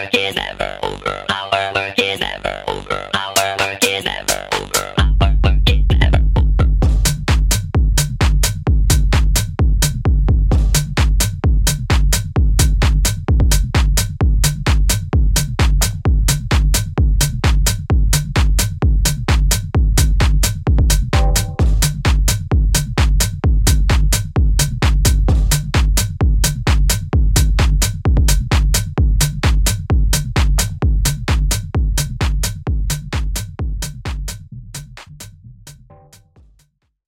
work is never over. Our work is never over. Our work is never over.